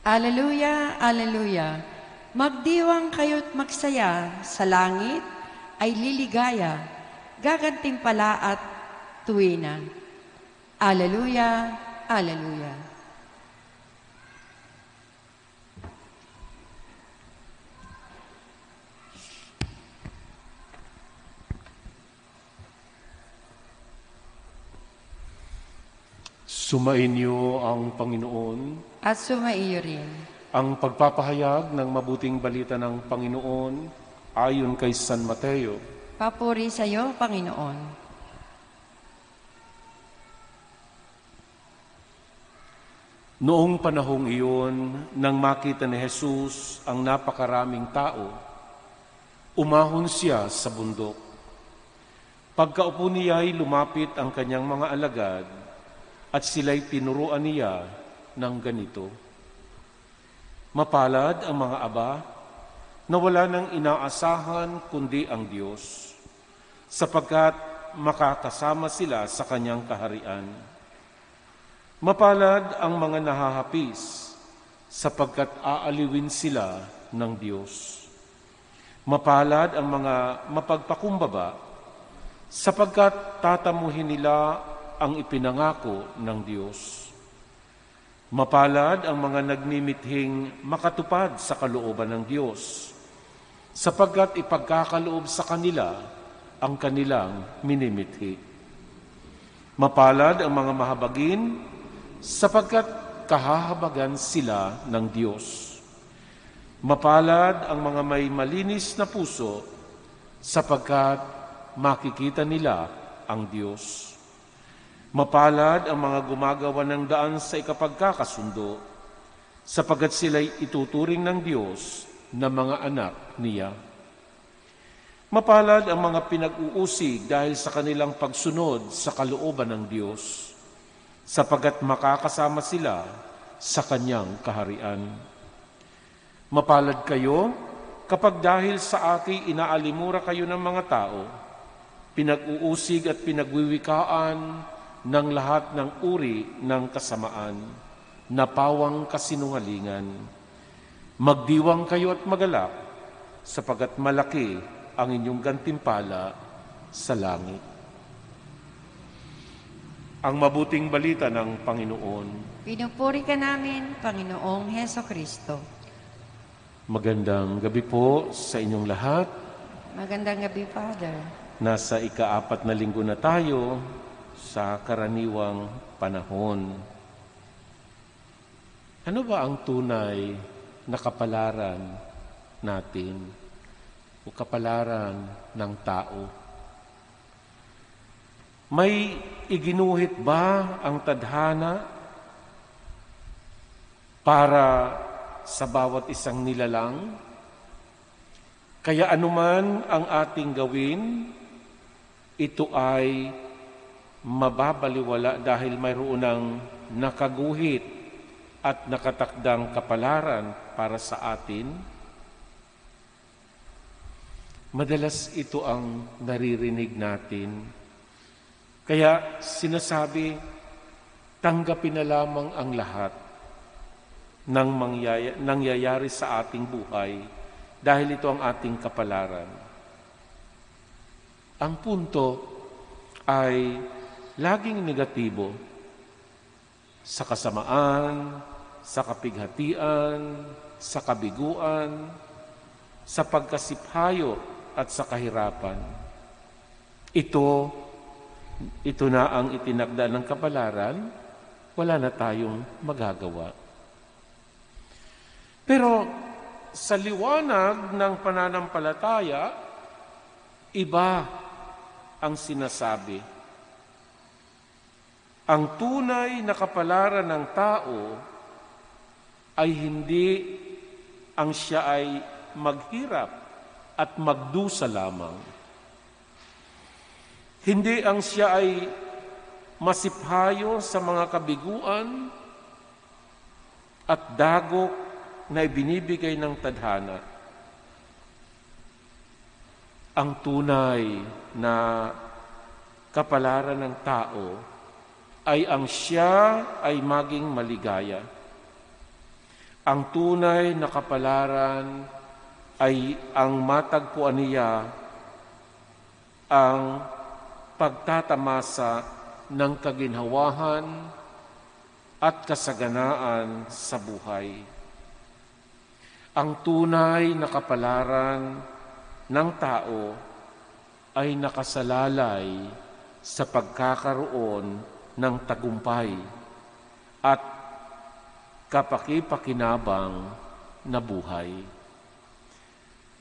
Aleluya, aleluya. Magdiwang kayo't magsaya, sa langit ay liligaya, gagantimpala at tuwina. Aleluya, aleluya. Sumainyo ang Panginoon, At sumaiyo rin. ang pagpapahayag ng mabuting balita ng Panginoon ayon kay San Mateo. Papuri sa iyo, Panginoon. Noong panahong iyon, nang makita ni Jesus ang napakaraming tao, umahon siya sa bundok. Pagkaupo niya ay lumapit ang kanyang mga alagad at sila'y tinuruan niya ng ganito. Mapalad ang mga aba na wala nang inaasahan kundi ang Diyos, sapagkat makakasama sila sa kanyang kaharian. Mapalad ang mga nahahapis, sapagkat aaliwin sila ng Diyos. Mapalad ang mga mapagpakumbaba, sapagkat tatamuhin nila ang ipinangako ng Diyos. Mapalad ang mga nagmimithing makatupad sa kalooban ng Diyos, sapagkat ipagkakaloob sa kanila ang kanilang minimithi. Mapalad ang mga mahabagin, sapagkat kahahabagan sila ng Diyos. Mapalad ang mga may malinis na puso, sapagkat makikita nila ang Diyos. Mapalad ang mga gumagawa ng daan sa ikapagkakasundo, sapagkat sila'y ituturing ng Diyos na mga anak niya. Mapalad ang mga pinag-uusig dahil sa kanilang pagsunod sa kalooban ng Diyos, sapagkat makakasama sila sa kanyang kaharian. Mapalad kayo kapag dahil sa aki inaalimura kayo ng mga tao, pinag-uusig at pinagwiwikaan ng lahat ng uri ng kasamaan, napawang kasinungalingan. Magdiwang kayo at magalak, sapagat malaki ang inyong gantimpala sa langit. Ang mabuting balita ng Panginoon. Pinupuri ka namin, Panginoong Heso Kristo. Magandang gabi po sa inyong lahat. Magandang gabi, Father. Nasa ikaapat na linggo na tayo sa karaniwang panahon. Ano ba ang tunay na kapalaran natin o kapalaran ng tao? May iginuhit ba ang tadhana para sa bawat isang nilalang? Kaya anuman ang ating gawin, ito ay mababaliwala dahil mayroon ng nakaguhit at nakatakdang kapalaran para sa atin. Madalas ito ang naririnig natin. Kaya sinasabi, tanggapin na lamang ang lahat ng mangyaya, nangyayari sa ating buhay dahil ito ang ating kapalaran. Ang punto ay laging negatibo sa kasamaan, sa kapighatian, sa kabiguan, sa pagkasiphayo at sa kahirapan. Ito, ito na ang itinakda ng kapalaran, wala na tayong magagawa. Pero sa liwanag ng pananampalataya, iba ang sinasabi. Ang tunay na kapalaran ng tao ay hindi ang siya ay maghirap at magdusa lamang. Hindi ang siya ay masiphayo sa mga kabiguan at dagok na ibinibigay ng tadhana. Ang tunay na kapalaran ng tao ay ang siya ay maging maligaya. Ang tunay na kapalaran ay ang matagpuan niya ang pagtatamasa ng kaginhawahan at kasaganaan sa buhay. Ang tunay na kapalaran ng tao ay nakasalalay sa pagkakaroon ng tagumpay at kapakipakinabang na buhay.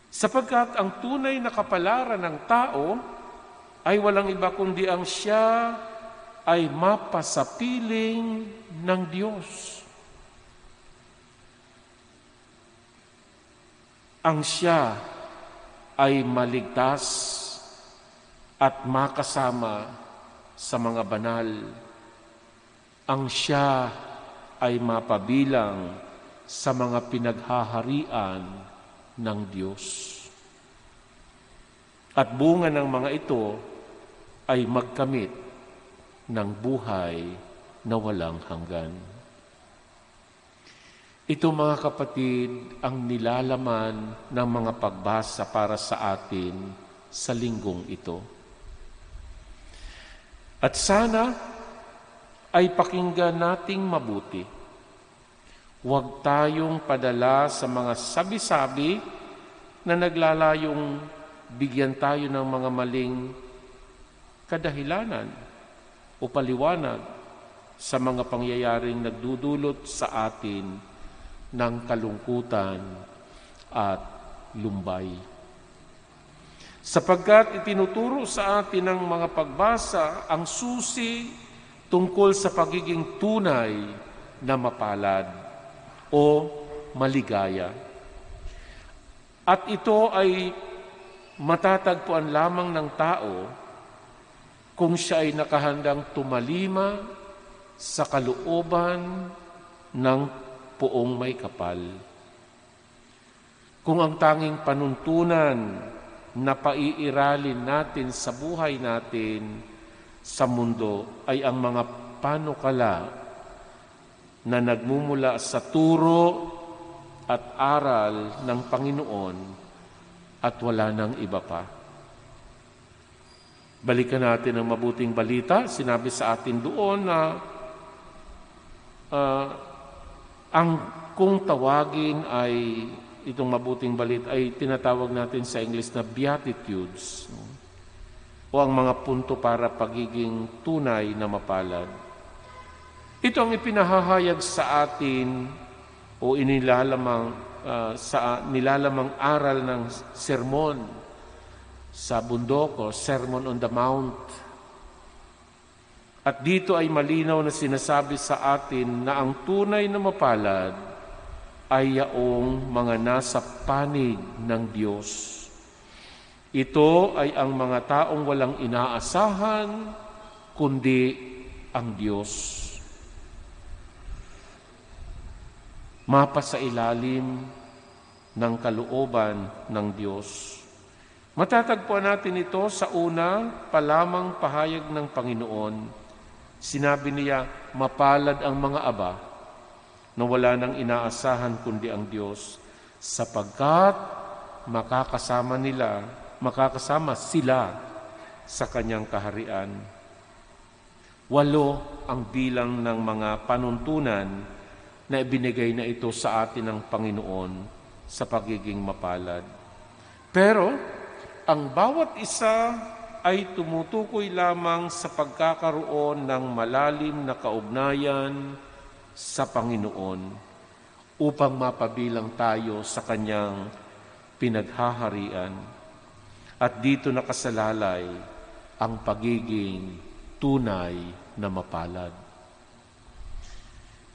Sapagkat ang tunay na kapalaran ng tao ay walang iba kundi ang siya ay mapasapiling ng Diyos. Ang siya ay maligtas at makasama sa mga banal. Ang siya ay mapabilang sa mga pinaghaharian ng Diyos. At bunga ng mga ito ay magkamit ng buhay na walang hanggan. Ito mga kapatid ang nilalaman ng mga pagbasa para sa atin sa linggong ito. At sana ay pakinggan nating mabuti. Huwag tayong padala sa mga sabi-sabi na naglalayong bigyan tayo ng mga maling kadahilanan o paliwanag sa mga pangyayaring nagdudulot sa atin ng kalungkutan at lumbay. Sapagkat itinuturo sa atin ng mga pagbasa ang susi tungkol sa pagiging tunay na mapalad o maligaya. At ito ay matatagpuan lamang ng tao kung siya ay nakahandang tumalima sa kalooban ng poong may kapal. Kung ang tanging panuntunan na paiiralin natin sa buhay natin sa mundo ay ang mga panukala na nagmumula sa turo at aral ng Panginoon at wala nang iba pa. Balikan natin ang mabuting balita. Sinabi sa atin doon na uh, ang kung tawagin ay itong mabuting balita ay tinatawag natin sa English na Beatitudes o ang mga punto para pagiging tunay na mapalad. Ito ang ipinahahayag sa atin o inilalamang uh, sa nilalamang aral ng sermon sa bundok o Sermon on the Mount. At dito ay malinaw na sinasabi sa atin na ang tunay na mapalad ay yaong mga nasa panig ng Diyos. Ito ay ang mga taong walang inaasahan, kundi ang Diyos. Mapa sa ilalim ng kalooban ng Diyos. Matatagpuan natin ito sa una pa lamang pahayag ng Panginoon. Sinabi niya, mapalad ang mga aba na wala nang inaasahan kundi ang Diyos sapagkat makakasama nila, makakasama sila sa kanyang kaharian. Walo ang bilang ng mga panuntunan na ibinigay na ito sa atin ng Panginoon sa pagiging mapalad. Pero, ang bawat isa ay tumutukoy lamang sa pagkakaroon ng malalim na kaugnayan sa Panginoon upang mapabilang tayo sa Kanyang pinaghaharian. At dito nakasalalay ang pagiging tunay na mapalad.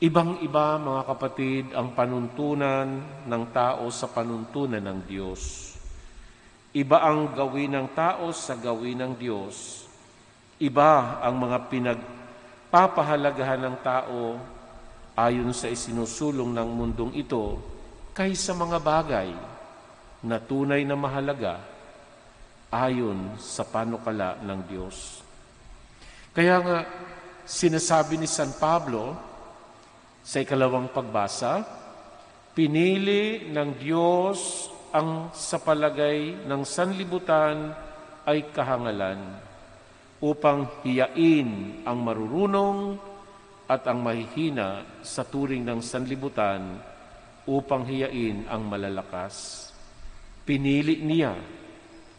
Ibang-iba, mga kapatid, ang panuntunan ng tao sa panuntunan ng Diyos. Iba ang gawin ng tao sa gawin ng Diyos. Iba ang mga pinagpapahalagahan ng tao ayon sa isinusulong ng mundong ito kaysa mga bagay na tunay na mahalaga ayon sa panukala ng Diyos. Kaya nga, sinasabi ni San Pablo sa ikalawang pagbasa, Pinili ng Diyos ang sa palagay ng sanlibutan ay kahangalan upang hiyain ang marurunong at ang mahihina sa turing ng sanlibutan upang hiyain ang malalakas. Pinili niya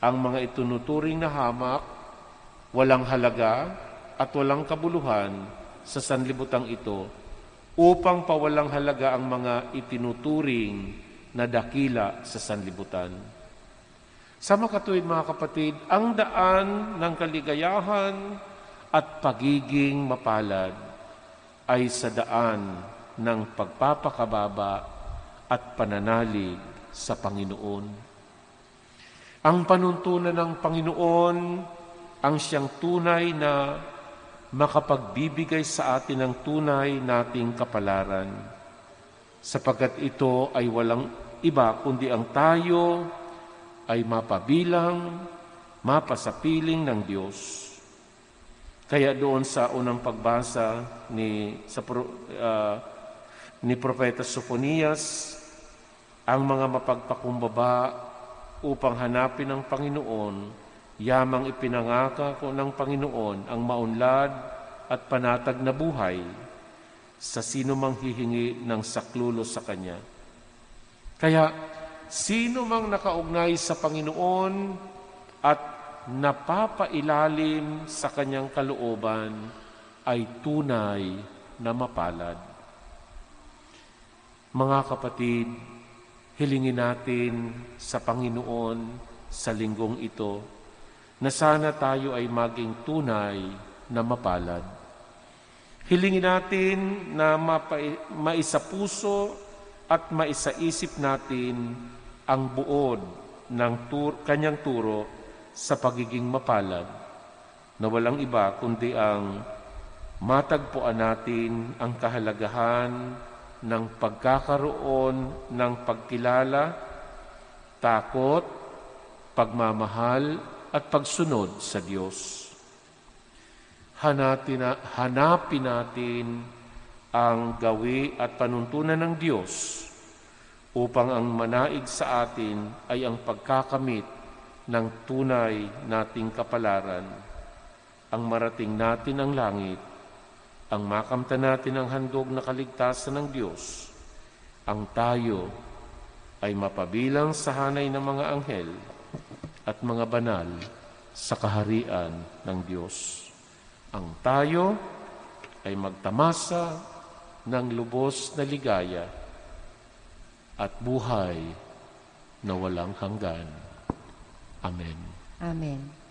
ang mga itunuturing na hamak, walang halaga at walang kabuluhan sa sanlibutang ito upang pawalang halaga ang mga itinuturing na dakila sa sanlibutan. Sa makatuwid mga kapatid, ang daan ng kaligayahan at pagiging mapalad ay sa daan ng pagpapakababa at pananalig sa Panginoon. Ang panuntunan ng Panginoon ang siyang tunay na makapagbibigay sa atin ng tunay nating kapalaran. Sapagkat ito ay walang iba kundi ang tayo ay mapabilang, mapasapiling ng Diyos. Kaya doon sa unang pagbasa ni sa uh, ni propeta Sophonias ang mga mapagpakumbaba upang hanapin ng Panginoon Yamang ipinangaka ko ng Panginoon ang maunlad at panatag na buhay sa sino mang hihingi ng saklulo sa Kanya. Kaya, sino mang nakaugnay sa Panginoon at napapailalim sa Kanyang kalooban ay tunay na mapalad. Mga kapatid, hilingin natin sa Panginoon sa linggong ito na sana tayo ay maging tunay na mapalad. Hilingin natin na maisapuso at maisaisip natin ang buod ng tur kanyang turo sa pagiging mapalad na walang iba kundi ang matagpuan natin ang kahalagahan ng pagkakaroon ng pagkilala, takot, pagmamahal at pagsunod sa Diyos. Hanapin, na, hanapin natin ang gawi at panuntunan ng Diyos upang ang manaig sa atin ay ang pagkakamit ng tunay nating kapalaran, ang marating natin ang langit, ang makamta natin ang handog na kaligtasan ng Diyos, ang tayo ay mapabilang sa hanay ng mga anghel, at mga banal sa kaharian ng Diyos. Ang tayo ay magtamasa ng lubos na ligaya at buhay na walang hanggan. Amen. Amen.